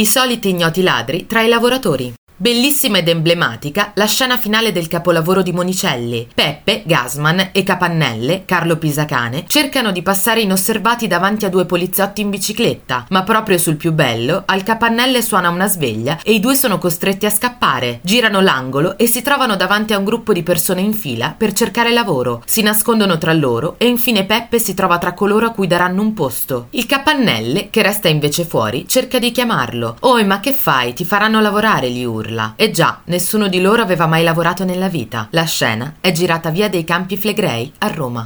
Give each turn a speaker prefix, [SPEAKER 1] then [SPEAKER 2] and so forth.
[SPEAKER 1] I soliti ignoti ladri tra i lavoratori. Bellissima ed emblematica la scena finale del capolavoro di Monicelli. Peppe, Gasman e Capannelle, Carlo Pisacane, cercano di passare inosservati davanti a due poliziotti in bicicletta, ma proprio sul più bello, al Capannelle suona una sveglia e i due sono costretti a scappare. Girano l'angolo e si trovano davanti a un gruppo di persone in fila per cercare lavoro. Si nascondono tra loro e infine Peppe si trova tra coloro a cui daranno un posto. Il Capannelle, che resta invece fuori, cerca di chiamarlo. Oh, ma che fai? Ti faranno lavorare, gli urla urla. E già, nessuno di loro aveva mai lavorato nella vita. La scena è girata via dei Campi Flegrei a Roma.